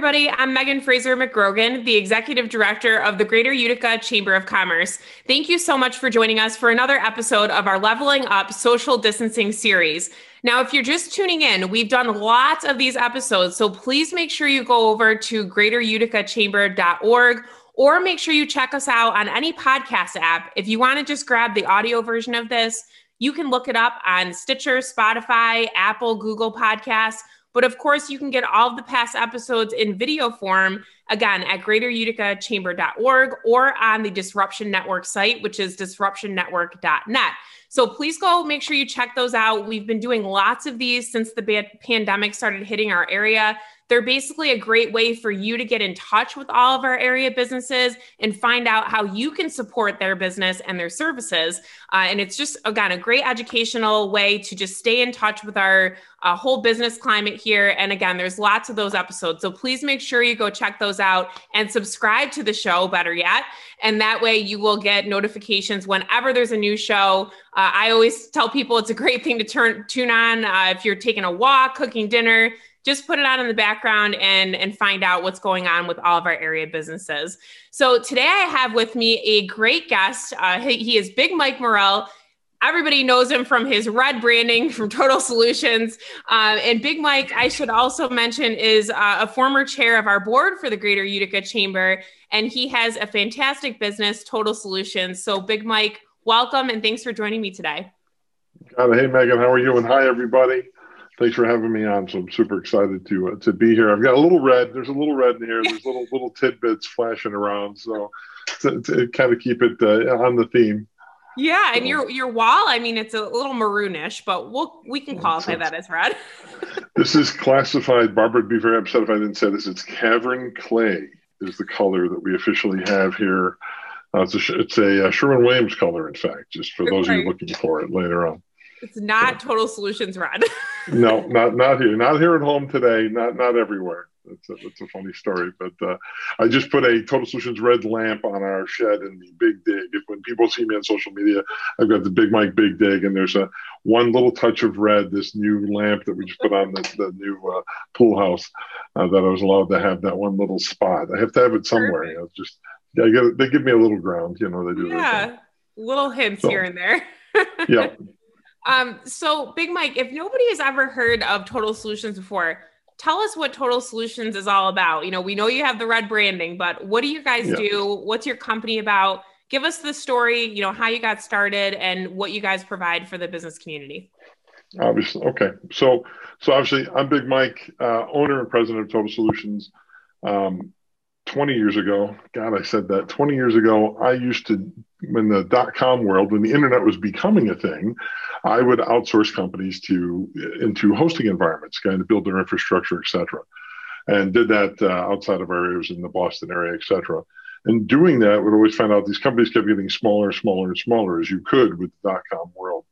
everybody. I'm Megan Fraser McGrogan, the Executive Director of the Greater Utica Chamber of Commerce. Thank you so much for joining us for another episode of our Leveling Up Social Distancing series. Now, if you're just tuning in, we've done lots of these episodes, so please make sure you go over to greateruticachamber.org or make sure you check us out on any podcast app. If you want to just grab the audio version of this, you can look it up on Stitcher, Spotify, Apple, Google Podcasts but of course, you can get all of the past episodes in video form again at greateruticachamber.org or on the Disruption Network site, which is disruptionnetwork.net. So please go make sure you check those out. We've been doing lots of these since the pandemic started hitting our area. They're basically a great way for you to get in touch with all of our area businesses and find out how you can support their business and their services. Uh, and it's just, again, a great educational way to just stay in touch with our uh, whole business climate here. And again, there's lots of those episodes. So please make sure you go check those out and subscribe to the show, better yet. And that way you will get notifications whenever there's a new show. Uh, I always tell people it's a great thing to turn tune on uh, if you're taking a walk, cooking dinner, just put it on in the background and and find out what's going on with all of our area businesses. So today I have with me a great guest. Uh, he, he is Big Mike Morrill. Everybody knows him from his red branding from Total Solutions. Uh, and Big Mike, I should also mention, is uh, a former chair of our board for the Greater Utica Chamber, and he has a fantastic business, Total Solutions. So, Big Mike, welcome and thanks for joining me today. Hey, Megan, how are you? And hi, everybody thanks for having me on. So I'm super excited to uh, to be here. I've got a little red. There's a little red in here. There's little little tidbits flashing around. So to, to kind of keep it uh, on the theme. Yeah, and your your wall. I mean, it's a little maroonish, but we'll we can qualify that as red. this is classified. Barbara would be very upset if I didn't say this. It's cavern clay is the color that we officially have here. Uh, it's a, it's a uh, Sherwin Williams color, in fact, just for those of you looking for it later on. It's not Total Solutions red. no, not not here. Not here at home today. Not not everywhere. That's a, that's a funny story. But uh, I just put a Total Solutions red lamp on our shed in the Big Dig. If when people see me on social media, I've got the Big Mike Big Dig, and there's a one little touch of red. This new lamp that we just put on the, the new uh, pool house uh, that I was allowed to have that one little spot. I have to have it somewhere. You know, just I get they give me a little ground. You know, they do. Yeah, little hints so, here and there. yeah. Um, so Big Mike, if nobody has ever heard of Total Solutions before, tell us what Total Solutions is all about. You know, we know you have the red branding, but what do you guys yeah. do? What's your company about? Give us the story, you know, how you got started and what you guys provide for the business community. Obviously. Okay. So, so obviously I'm Big Mike, uh, owner and president of Total Solutions. Um, 20 years ago, God, I said that 20 years ago, I used to, when the dot com world, when the internet was becoming a thing, I would outsource companies to into hosting environments, kind of build their infrastructure, et cetera. And did that uh, outside of our areas in the Boston area, et cetera. And doing that, would always find out these companies kept getting smaller and smaller and smaller as you could with the dot com world.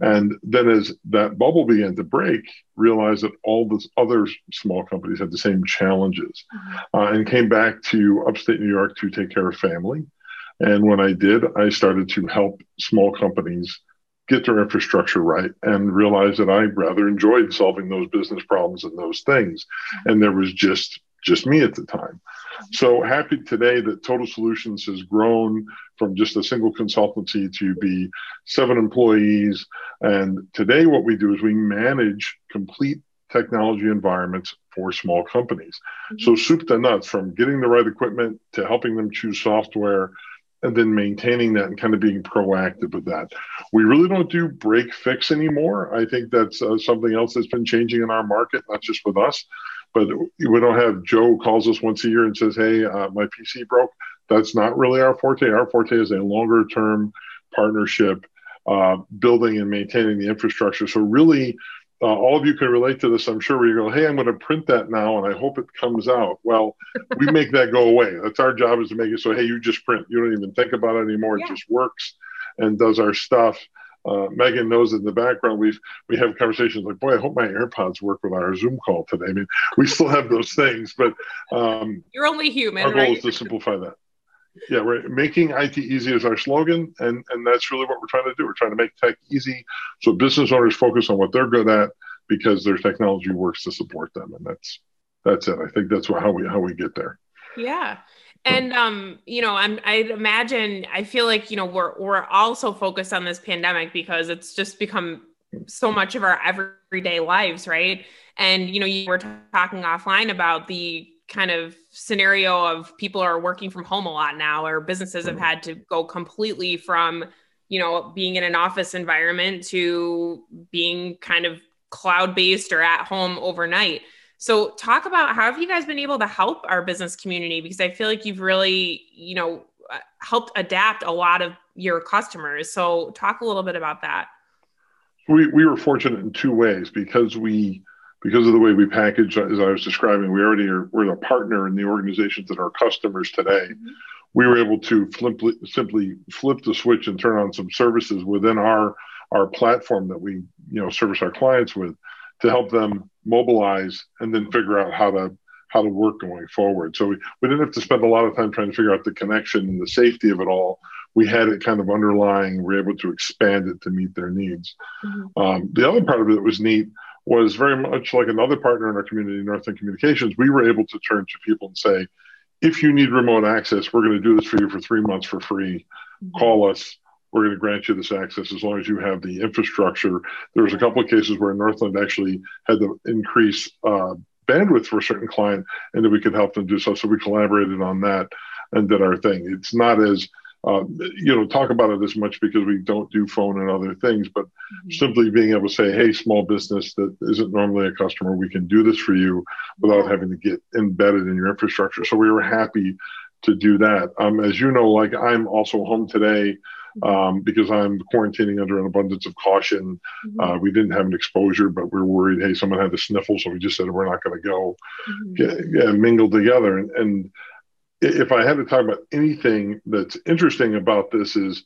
And then as that bubble began to break, realized that all the other small companies had the same challenges mm-hmm. uh, and came back to upstate New York to take care of family. And when I did, I started to help small companies get their infrastructure right and realized that I rather enjoyed solving those business problems and those things. And there was just just me at the time. So happy today that Total Solutions has grown from just a single consultancy to be seven employees. And today, what we do is we manage complete technology environments for small companies. Mm-hmm. So, soup to nuts from getting the right equipment to helping them choose software and then maintaining that and kind of being proactive with that. We really don't do break fix anymore. I think that's uh, something else that's been changing in our market, not just with us, but we don't have Joe calls us once a year and says, "Hey, uh, my PC broke." That's not really our forte. Our forte is a longer term partnership, uh, building and maintaining the infrastructure. So really. Uh, all of you can relate to this, I'm sure, where you go, hey, I'm going to print that now and I hope it comes out. Well, we make that go away. That's our job is to make it so, hey, you just print. You don't even think about it anymore. Yeah. It just works and does our stuff uh, Megan knows in the background we've we have conversations like, boy, I hope my AirPods work with our Zoom call today. I mean, we still have those things, but um, you're only human. Our goal right? is to simplify that. Yeah, we're making IT easy is our slogan, and and that's really what we're trying to do. We're trying to make tech easy, so business owners focus on what they're good at because their technology works to support them, and that's that's it. I think that's how we how we get there. Yeah. And um, you know, I'm I'd imagine I feel like, you know, we're we're also focused on this pandemic because it's just become so much of our everyday lives, right? And you know, you were t- talking offline about the kind of scenario of people are working from home a lot now or businesses have had to go completely from you know being in an office environment to being kind of cloud based or at home overnight. So talk about how have you guys been able to help our business community? Because i feel like you've really you know uh, helped adapt a lot of your customers. So talk a little bit about that. We, we were fortunate in two ways because we because of the way we package as i was describing we already are we're a partner in the organizations that are customers today mm-hmm. we were able to flip, simply flip the switch and turn on some services within our our platform that we you know service our clients with to help them mobilize and then figure out how to how to work going forward. So we, we didn't have to spend a lot of time trying to figure out the connection and the safety of it all. We had it kind of underlying. We are able to expand it to meet their needs. Mm-hmm. Um, the other part of it that was neat was very much like another partner in our community, Northland Communications. We were able to turn to people and say, if you need remote access, we're going to do this for you for three months for free. Mm-hmm. Call us we're going to grant you this access as long as you have the infrastructure. There was a couple of cases where Northland actually had to increase uh, bandwidth for a certain client, and that we could help them do so. So we collaborated on that and did our thing. It's not as uh, you know talk about it as much because we don't do phone and other things, but mm-hmm. simply being able to say, "Hey, small business that isn't normally a customer, we can do this for you without having to get embedded in your infrastructure." So we were happy to do that. Um, as you know, like I'm also home today um, because I'm quarantining under an abundance of caution. Mm-hmm. Uh, we didn't have an exposure, but we are worried, hey, someone had the sniffle, so we just said we're not going to go mm-hmm. get, get mingle together. And, and if I had to talk about anything that's interesting about this is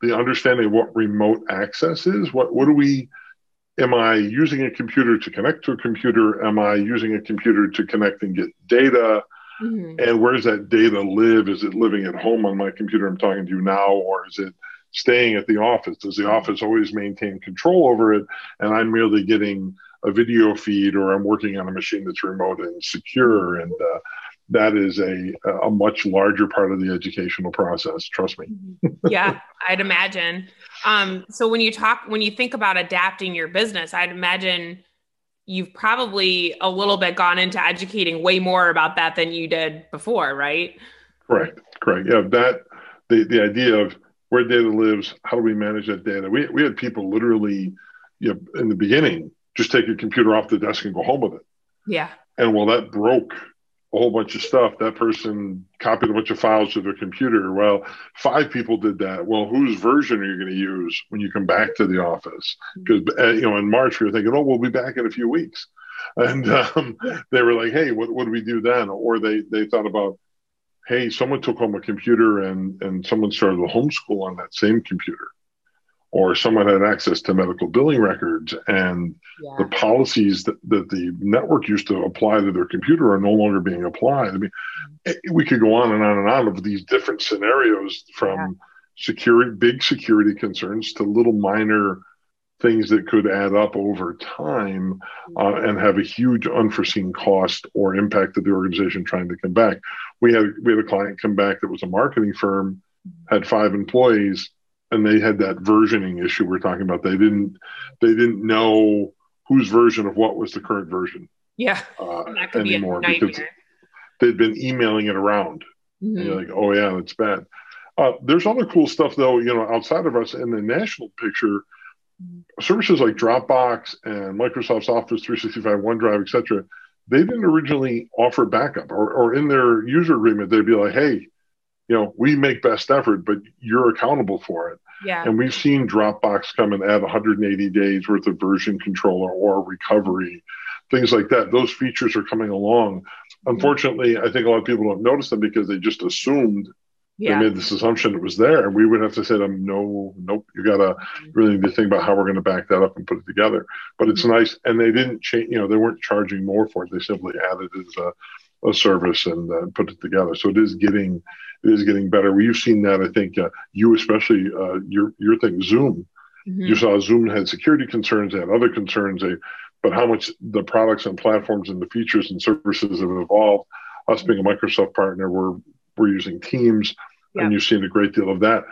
the understanding of what remote access is. What what do we? Am I using a computer to connect to a computer? Am I using a computer to connect and get data? Mm-hmm. And where does that data live? Is it living at home on my computer I'm talking to you now, or is it staying at the office? Does the office always maintain control over it? And I'm merely getting a video feed, or I'm working on a machine that's remote and secure. And uh, that is a, a much larger part of the educational process. Trust me. Mm-hmm. yeah, I'd imagine. Um, so when you talk, when you think about adapting your business, I'd imagine you've probably a little bit gone into educating way more about that than you did before, right? Correct. Correct. Yeah. That the, the idea of where data lives, how do we manage that data? We, we had people literally, you know, in the beginning, just take your computer off the desk and go home with it. Yeah. And well, that broke a whole bunch of stuff. That person copied a bunch of files to their computer. Well, five people did that. Well, whose version are you going to use when you come back to the office? Because uh, you know, in March we were thinking, oh, we'll be back in a few weeks, and um, they were like, hey, what, what do we do then? Or they they thought about, hey, someone took home a computer and and someone started a homeschool on that same computer or someone had access to medical billing records and yeah. the policies that, that the network used to apply to their computer are no longer being applied. I mean, eh, we could go on and on and on of these different scenarios from yeah. security, big security concerns to little minor things that could add up over time uh, and have a huge unforeseen cost or impact to the organization trying to come back. We had we had a client come back that was a marketing firm, had five employees and they had that versioning issue we're talking about. They didn't they didn't know whose version of what was the current version. Yeah, uh, anymore be because they'd been emailing it around. Mm-hmm. And you're like, oh yeah, that's bad. Uh, there's other cool stuff though, you know, outside of us in the national picture. Services like Dropbox and Microsoft's Office 365, OneDrive, etc. They didn't originally offer backup, or, or in their user agreement, they'd be like, "Hey, you know, we make best effort, but you're accountable for it. Yeah. And we've seen Dropbox come and add 180 days worth of version controller or recovery, things like that. Those features are coming along. Unfortunately, I think a lot of people don't notice them because they just assumed yeah. they made this assumption it was there. And we would have to say to them, no, nope, you gotta really need to think about how we're gonna back that up and put it together. But it's mm-hmm. nice. And they didn't change, you know, they weren't charging more for it. They simply added it as a, a service and uh, put it together. So it is getting it is getting better. We've seen that. I think uh, you, especially uh, your your thing, Zoom. Mm-hmm. You saw Zoom had security concerns, they had other concerns. They but how much the products and platforms and the features and services have evolved. Us being a Microsoft partner, we're we're using Teams, yeah. and you've seen a great deal of that.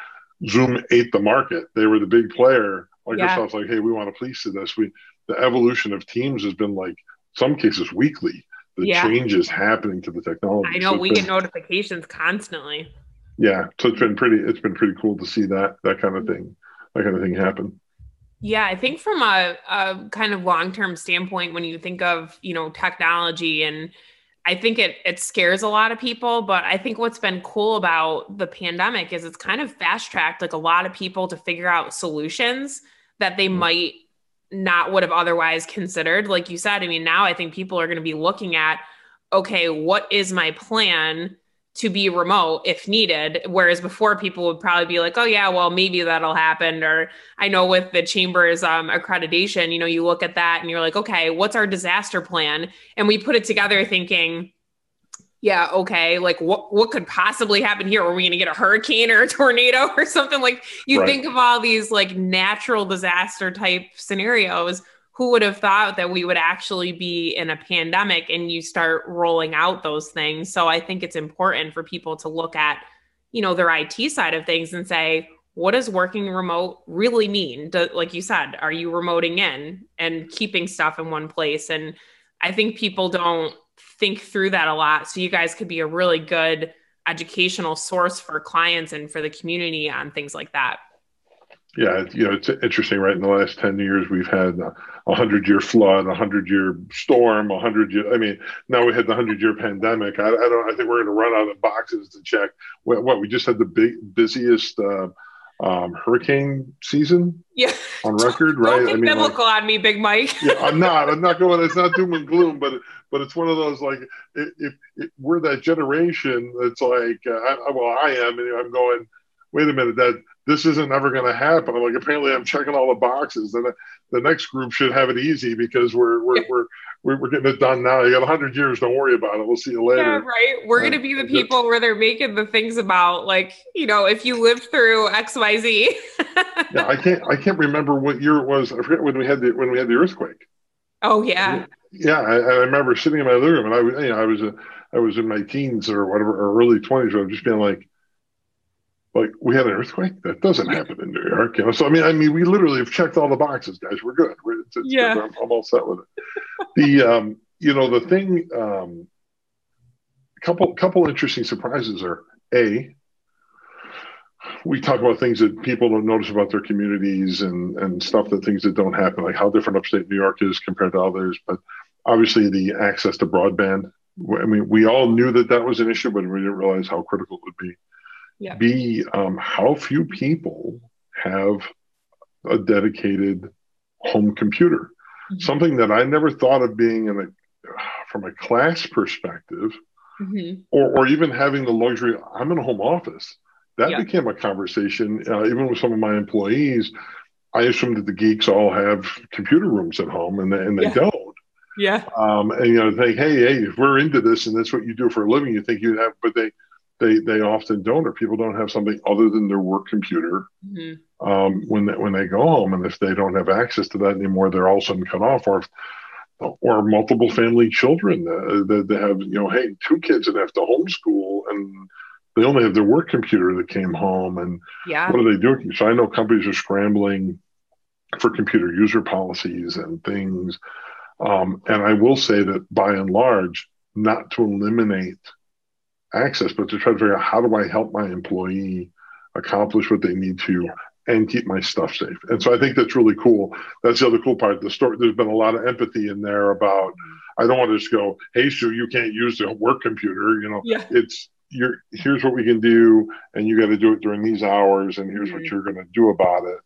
Zoom ate the market; they were the big player. Microsoft's yeah. like, hey, we want to please to this. We the evolution of Teams has been like some cases weekly. The yeah. changes happening to the technology. I know so we been, get notifications constantly. Yeah, so it's been pretty. It's been pretty cool to see that that kind of thing, that kind of thing happen. Yeah, I think from a, a kind of long term standpoint, when you think of you know technology and I think it it scares a lot of people, but I think what's been cool about the pandemic is it's kind of fast tracked like a lot of people to figure out solutions that they mm-hmm. might not would have otherwise considered. Like you said, I mean, now I think people are going to be looking at, okay, what is my plan to be remote if needed? Whereas before, people would probably be like, oh, yeah, well, maybe that'll happen. Or I know with the chamber's um, accreditation, you know, you look at that and you're like, okay, what's our disaster plan? And we put it together thinking, yeah, okay, like what what could possibly happen here? Are we going to get a hurricane or a tornado or something? Like you right. think of all these like natural disaster type scenarios. Who would have thought that we would actually be in a pandemic and you start rolling out those things? So I think it's important for people to look at, you know, their IT side of things and say, what does working remote really mean? Do, like you said, are you remoting in and keeping stuff in one place? And I think people don't think through that a lot. So you guys could be a really good educational source for clients and for the community on things like that. Yeah, you know, it's interesting, right? In the last 10 years, we've had a hundred year flood, a hundred year storm, a hundred year, I mean, now we had the hundred year pandemic. I, I, don't, I think we're going to run out of boxes to check what, what we just had the big, busiest, uh, um, hurricane season yeah. on record, right? Don't I mean, biblical like, on me, Big Mike. yeah, I'm not. I'm not going. It's not doom and gloom, but but it's one of those like if, if, if we're that generation that's like, uh, I, well, I am, and I'm going. Wait a minute, that this isn't ever going to happen. I'm like, apparently, I'm checking all the boxes. Then the next group should have it easy because we're we're, yeah. we're we're, we're, getting it done now. You got 100 years. Don't worry about it. We'll see you later. Yeah, right. We're going to be the people where they're making the things about, like, you know, if you lived through X, Y, Z. yeah, I can't. I can't remember what year it was. I forget when we had the when we had the earthquake. Oh yeah. Yeah, I, I remember sitting in my living room, and I was, you know, I was, a, I was in my teens or whatever, or early 20s. Where I was just being like, like we had an earthquake that doesn't happen in New York, you know. So I mean, I mean, we literally have checked all the boxes, guys. We're good. We're, it's, it's yeah, good. I'm, I'm, all set with it. the um, you know, the thing, um, couple couple interesting surprises are a. We talk about things that people don't notice about their communities and and stuff that things that don't happen, like how different upstate New York is compared to others. But obviously, the access to broadband. I mean, we all knew that that was an issue, but we didn't realize how critical it would be yeah. B, um, how few people have a dedicated home computer. Mm-hmm. Something that I never thought of being in a from a class perspective, mm-hmm. or, or even having the luxury. I'm in a home office. That yeah. became a conversation, uh, even with some of my employees. I assume that the geeks all have computer rooms at home, and they, and they yeah. don't. Yeah. Um, and you know, think, hey, hey, if we're into this and that's what you do for a living, you think you'd have, but they they they often don't, or people don't have something other than their work computer mm-hmm. um, when they, when they go home, and if they don't have access to that anymore, they're all of a sudden cut off, or or multiple family children that, that have you know, hey, two kids that have to homeschool and they only have their work computer that came home, and yeah. what are they doing? So I know companies are scrambling for computer user policies and things, um, and I will say that by and large, not to eliminate access, but to try to figure out how do I help my employee accomplish what they need to yeah. and keep my stuff safe. And so I think that's really cool. That's the other cool part the story. There's been a lot of empathy in there about I don't want to just go, hey Sue, you can't use the work computer. You know, yeah. it's you're here's what we can do, and you got to do it during these hours, and here's mm-hmm. what you're gonna do about it.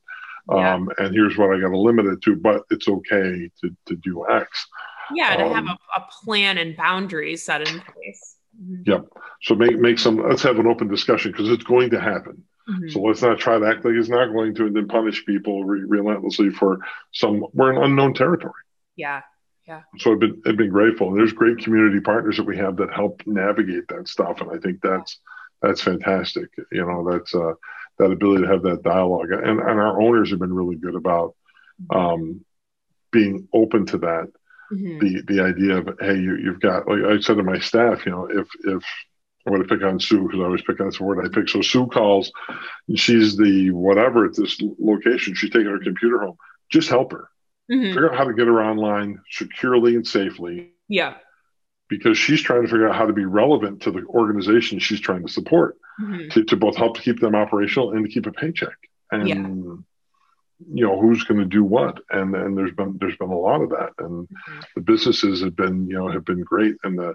Yeah. Um, and here's what I got to limit it to, but it's okay to, to do X. Yeah, to um, have a, a plan and boundaries set in place. Mm-hmm. Yep. So make make some. Let's have an open discussion because it's going to happen. Mm-hmm. So let's not try to act like it's not going to, and then punish people re- relentlessly for some. We're in unknown territory. Yeah. Yeah. So I've been I've been grateful. And there's great community partners that we have that help navigate that stuff, and I think that's that's fantastic. You know, that's uh, that ability to have that dialogue, and and our owners have been really good about. Mm-hmm. Um, being open to that. Mm-hmm. The the idea of hey, you, you've got like I said to my staff, you know, if if I'm going to pick on Sue because I always pick on this word I pick. So Sue calls, she's the whatever at this location. She's taking her computer home. Just help her. Mm-hmm. Figure out how to get her online securely and safely. Yeah. Because she's trying to figure out how to be relevant to the organization she's trying to support mm-hmm. to, to both help to keep them operational and to keep a paycheck. And yeah. You know who's going to do what, and and there's been there's been a lot of that, and mm-hmm. the businesses have been you know have been great, and the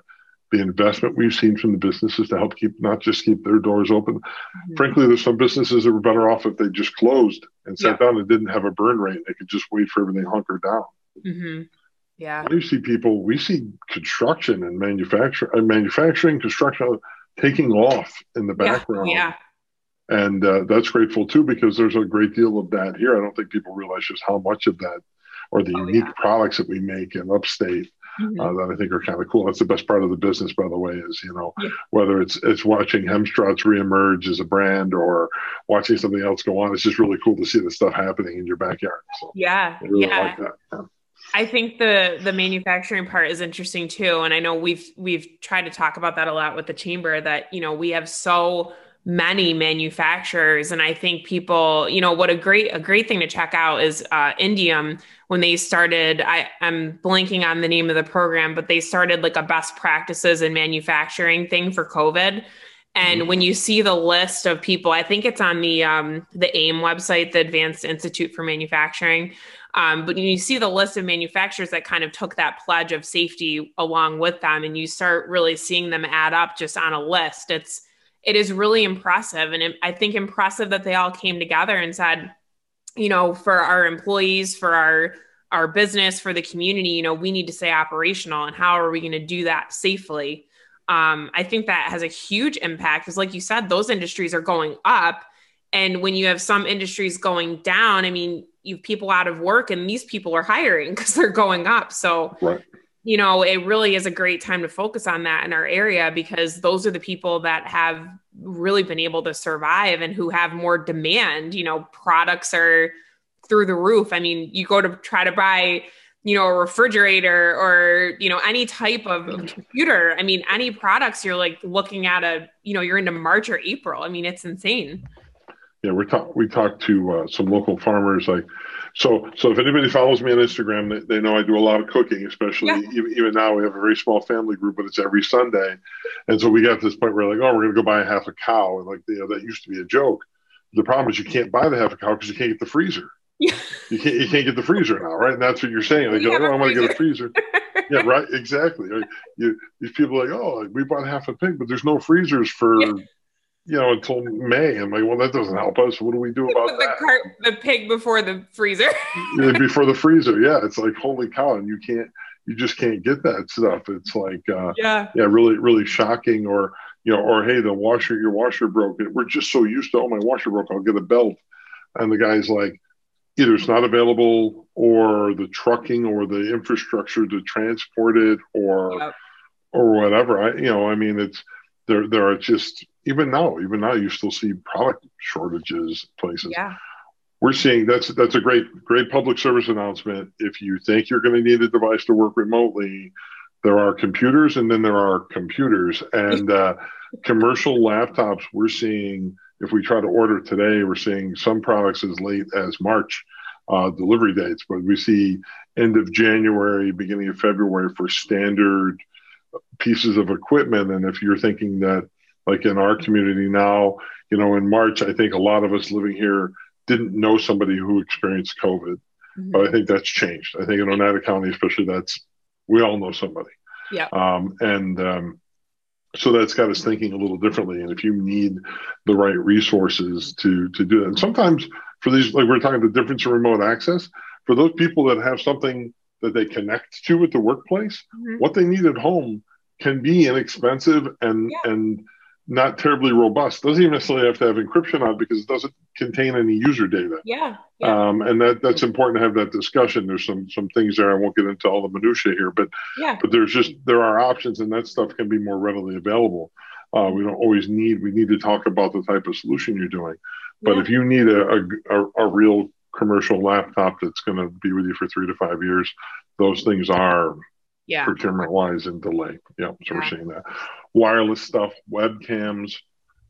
the investment we've seen from the businesses to help keep not just keep their doors open. Mm-hmm. Frankly, there's some businesses that were better off if they just closed and sat yeah. down and didn't have a burn rate. They could just wait for everything hunker down. Mm-hmm. Yeah. you see people, we see construction and manufacturing, and manufacturing, construction taking off in the background. Yeah. yeah. And uh, that's grateful too because there's a great deal of that here. I don't think people realize just how much of that, or the oh, unique yeah. products that we make in upstate mm-hmm. uh, that I think are kind of cool. That's the best part of the business, by the way, is you know yeah. whether it's it's watching Hemstrought's reemerge as a brand or watching something else go on. It's just really cool to see the stuff happening in your backyard. So yeah, really yeah. Like yeah. I think the the manufacturing part is interesting too, and I know we've we've tried to talk about that a lot with the chamber. That you know we have so many manufacturers. And i think people you know what a great a great thing to check out is uh, indium when they started I, i'm blanking on the name of the program but they started like a best practices in manufacturing thing for covid. And mm-hmm. when you see the list of people i think it's on the um, the aim website the advanced institute for manufacturing. Um, but you see the list of manufacturers that kind of took that pledge of safety along with them and you start really seeing them add up just on a list. It's it is really impressive. And I think impressive that they all came together and said, you know, for our employees, for our our business, for the community, you know, we need to stay operational. And how are we going to do that safely? Um, I think that has a huge impact because, like you said, those industries are going up. And when you have some industries going down, I mean, you have people out of work and these people are hiring because they're going up. So right you know, it really is a great time to focus on that in our area because those are the people that have really been able to survive and who have more demand. You know, products are through the roof. I mean, you go to try to buy, you know, a refrigerator or, you know, any type of computer. I mean, any products you're like looking at a, you know, you're into March or April. I mean, it's insane. Yeah, we talked we talked to uh, some local farmers like so, so if anybody follows me on Instagram, they, they know I do a lot of cooking, especially yeah. even, even, now we have a very small family group, but it's every Sunday. And so we got to this point where like, oh, we're going to go buy a half a cow. And like, you know, that used to be a joke. The problem is you can't buy the half a cow because you can't get the freezer. Yeah. You can't, you can't get the freezer now, right? And that's what you're saying. Like, oh, I want to get a freezer. yeah, right. Exactly. You, these people are like, oh, we bought half a pig, but there's no freezers for yeah you know, until May. I'm like, well, that doesn't help us. What do we do about the that? Cart, the pig before the freezer. before the freezer, yeah. It's like holy cow, and you can't, you just can't get that stuff. It's like, uh, yeah, yeah, really, really shocking. Or you know, or hey, the washer, your washer broke. We're just so used to, oh, my washer broke. I'll get a belt, and the guy's like, either it's not available, or the trucking, or the infrastructure to transport it, or yep. or whatever. I, you know, I mean, it's there. There are just even now, even now, you still see product shortages places. Yeah. We're seeing that's that's a great great public service announcement. If you think you're going to need a device to work remotely, there are computers, and then there are computers and uh, commercial laptops. We're seeing if we try to order today, we're seeing some products as late as March uh, delivery dates, but we see end of January, beginning of February for standard pieces of equipment. And if you're thinking that like in our community now, you know, in March, I think a lot of us living here didn't know somebody who experienced COVID, mm-hmm. but I think that's changed. I think in Oneida County, especially, that's we all know somebody. Yeah. Um, and um, so that's got us thinking a little differently. And if you need the right resources to to do that, and sometimes for these, like we're talking the difference in remote access, for those people that have something that they connect to at the workplace, mm-hmm. what they need at home can be inexpensive and yeah. and not terribly robust. Doesn't even necessarily have to have encryption on because it doesn't contain any user data. Yeah. yeah. Um, and that that's important to have that discussion. There's some some things there. I won't get into all the minutia here, but yeah. but there's just there are options, and that stuff can be more readily available. Uh, we don't always need we need to talk about the type of solution you're doing, but yeah. if you need a, a, a real commercial laptop that's going to be with you for three to five years. Those things are yeah. procurement wise and delay. Yeah, so yeah. we're seeing that. Wireless stuff, webcams.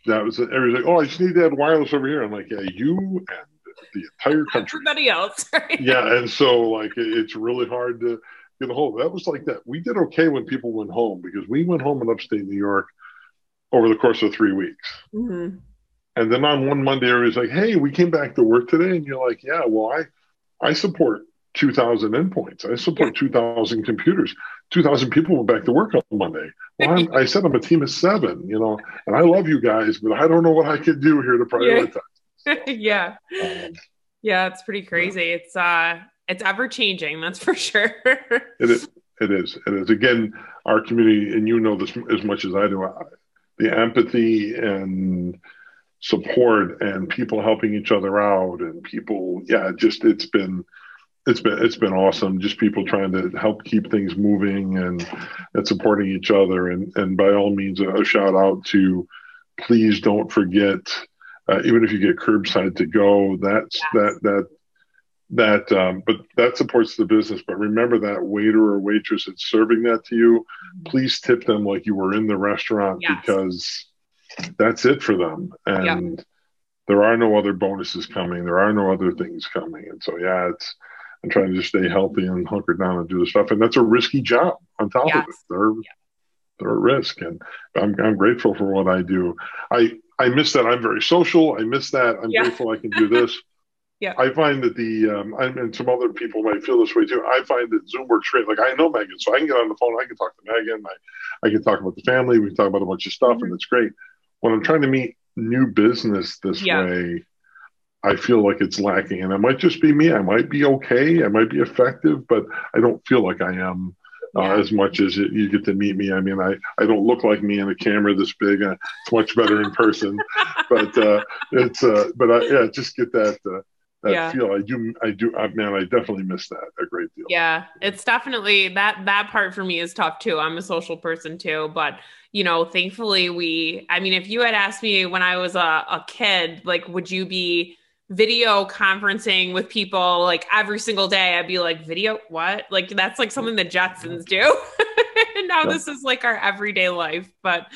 That was everything. like, oh, I just need to add wireless over here. I'm like, yeah, you and the entire country. Everybody else. Right? Yeah, and so like it's really hard to get a hold. That was like that. We did okay when people went home because we went home in upstate New York over the course of three weeks. Mm-hmm. And then on one Monday, everybody's like, "Hey, we came back to work today," and you're like, "Yeah, well, I, I support 2,000 endpoints. I support yeah. 2,000 computers. 2,000 people went back to work on Monday. Well, i said I'm a team of seven, you know, and I love you guys, but I don't know what I can do here to prioritize." Yeah, yeah, um, yeah it's pretty crazy. Yeah. It's uh, it's ever changing. That's for sure. it is. It is. It is. Again, our community, and you know this as much as I do. The empathy and support and people helping each other out and people yeah just it's been it's been it's been awesome just people trying to help keep things moving and and supporting each other and and by all means a, shout out to please don't forget uh, even if you get curbside to go that's yes. that that that um, but that supports the business but remember that waiter or waitress that's serving that to you mm-hmm. please tip them like you were in the restaurant yes. because that's it for them. And there are no other bonuses coming. There are no other things coming. And so, yeah, it's, I'm trying to just stay healthy and hunker down and do the stuff. And that's a risky job on top yes. of it. They're, they're at risk. And I'm, I'm grateful for what I do. I, I miss that. I'm very social. I miss that. I'm yeah. grateful I can do this. yeah. I find that the, um, and some other people might feel this way too. I find that Zoom works great. Like I know Megan, so I can get on the phone. I can talk to Megan. I, I can talk about the family. We can talk about a bunch of stuff mm-hmm. and it's great when I'm trying to meet new business this yeah. way, I feel like it's lacking. And it might just be me. I might be okay. I might be effective, but I don't feel like I am uh, yeah. as much as it, you get to meet me. I mean, I, I don't look like me in a camera this big. Uh, it's much better in person, but uh, it's uh, but I, yeah, just get that uh, that yeah. feel. I do, I do, I, man, I definitely miss that a great deal. Yeah, it's definitely that that part for me is tough too. I'm a social person too, but you know, thankfully we. I mean, if you had asked me when I was a, a kid, like, would you be video conferencing with people like every single day? I'd be like, video, what? Like that's like something the Jetsons do. and now yeah. this is like our everyday life, but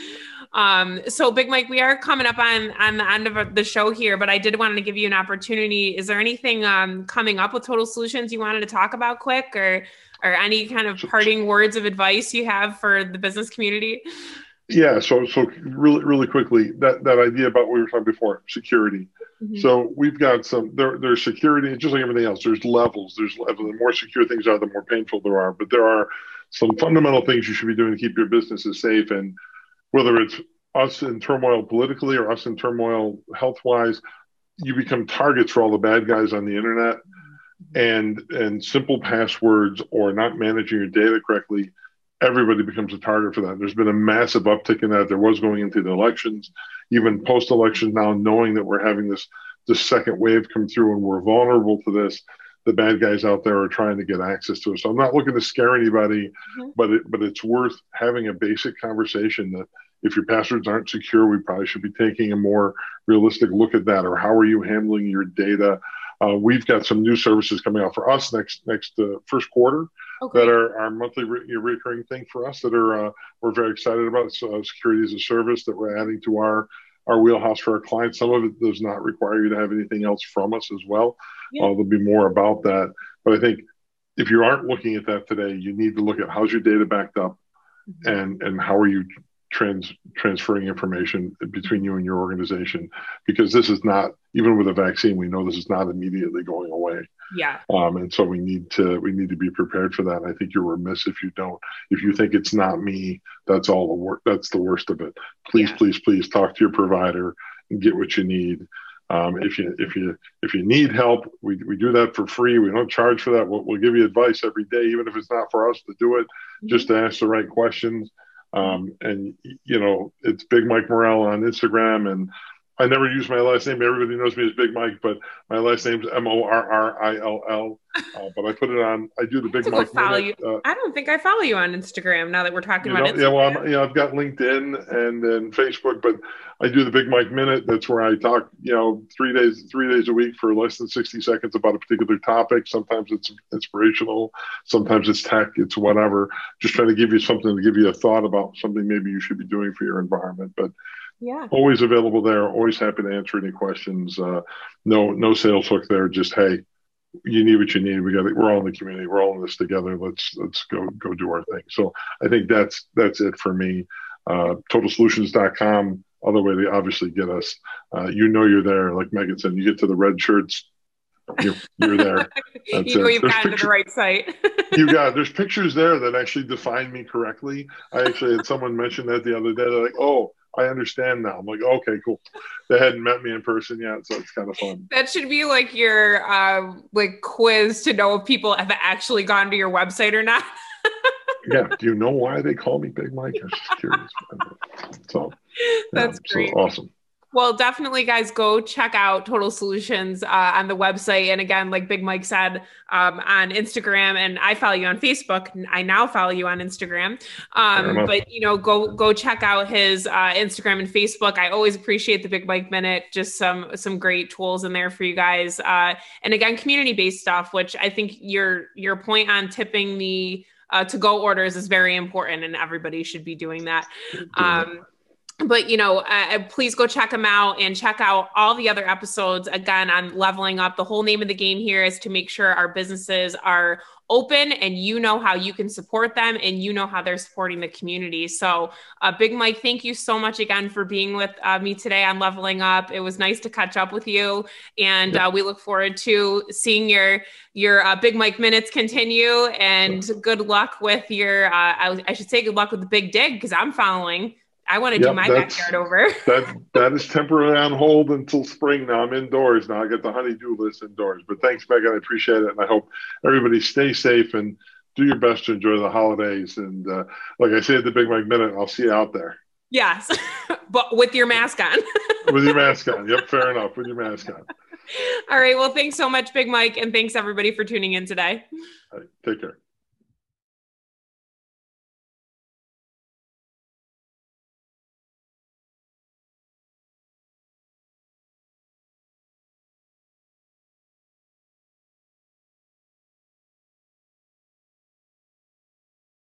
um, so Big Mike, we are coming up on on the end of the show here, but I did want to give you an opportunity. Is there anything um, coming up with Total Solutions you wanted to talk about quick, or or any kind of parting words of advice you have for the business community? Yeah, so so really really quickly that that idea about what we were talking before security. Mm-hmm. So we've got some there there's security just like everything else. There's levels. There's levels. The more secure things are, the more painful there are. But there are some fundamental things you should be doing to keep your businesses safe and whether it's us in turmoil politically or us in turmoil health wise, you become targets for all the bad guys on the internet. And and simple passwords or not managing your data correctly, everybody becomes a target for that. There's been a massive uptick in that. There was going into the elections, even post election now, knowing that we're having this this second wave come through and we're vulnerable to this the bad guys out there are trying to get access to us. So I'm not looking to scare anybody, mm-hmm. but it, but it's worth having a basic conversation that if your passwords aren't secure, we probably should be taking a more realistic look at that. Or how are you handling your data? Uh, we've got some new services coming out for us next next uh, first quarter okay. that are our monthly re- recurring thing for us that are uh, we're very excited about. So uh, security as a service that we're adding to our our wheelhouse for our clients. Some of it does not require you to have anything else from us as well. Yeah. Uh, there'll be more about that. But I think if you aren't looking at that today, you need to look at how's your data backed up mm-hmm. and and how are you trans transferring information between you and your organization because this is not even with a vaccine we know this is not immediately going away yeah um, and so we need to we need to be prepared for that and i think you're remiss if you don't if you think it's not me that's all the work that's the worst of it please yeah. please please talk to your provider and get what you need um, if you if you if you need help, we, we do that for free. We don't charge for that. We'll, we'll give you advice every day, even if it's not for us to do it. Mm-hmm. Just to ask the right questions. Um, and you know, it's Big Mike Morrill on Instagram, and I never use my last name. Everybody knows me as Big Mike, but my last name's M O R R I L L. Uh, but I put it on. I do the Big Mike. Follow minute. you. Uh, I don't think I follow you on Instagram. Now that we're talking about know, Instagram. Yeah, well, I'm, you know, I've got LinkedIn and then Facebook, but I do the Big Mike Minute. That's where I talk. You know, three days, three days a week for less than sixty seconds about a particular topic. Sometimes it's inspirational. Sometimes it's tech. It's whatever. Just trying to give you something to give you a thought about something maybe you should be doing for your environment. But yeah. Always available there. Always happy to answer any questions. Uh, no no sales hook there. Just hey you need what you need. We got it we're all in the community. We're all in this together. Let's let's go go do our thing. So i think that's that's it for me. Uh, totalsolutions.com other way to obviously get us. Uh, you know you're there. Like megan said you get to the red shirts you're, you're there. That's you know you've gotten to the right site. you got there's pictures there that actually define me correctly. I actually had someone mention that the other day. They're like, "Oh, I understand now. I'm like, okay, cool. They hadn't met me in person yet, so it's kind of fun. That should be like your uh, like quiz to know if people have actually gone to your website or not. yeah. Do you know why they call me Big Mike? I'm just curious. So that's great. So awesome. Well, definitely, guys, go check out Total Solutions uh, on the website. And again, like Big Mike said, um, on Instagram, and I follow you on Facebook. I now follow you on Instagram. Um, but you know, go go check out his uh, Instagram and Facebook. I always appreciate the Big Mike Minute. Just some some great tools in there for you guys. Uh, and again, community based stuff, which I think your your point on tipping the uh, to go orders is very important, and everybody should be doing that. Um, but you know uh, uh, please go check them out and check out all the other episodes. Again on leveling up. The whole name of the game here is to make sure our businesses are open and you know how you can support them and you know how they're supporting the community. So uh, big mike thank you so much again for being with uh, me today. On leveling up. It was nice to catch up with you. And uh, we look forward to seeing your your uh, big mike minutes continue. And good luck with your I, I should say good luck with the big dig because i'm following I want to yep, do my backyard over. that that is temporarily on hold until spring. Now I'm indoors. Now I get the honeydew list indoors. But thanks, Megan. I appreciate it, and I hope everybody stay safe and do your best to enjoy the holidays. And uh, like I say at the Big Mike Minute, I'll see you out there. Yes, but with your mask on. with your mask on. Yep, fair enough. With your mask on. All right. Well, thanks so much, Big Mike, and thanks everybody for tuning in today. Right, take care.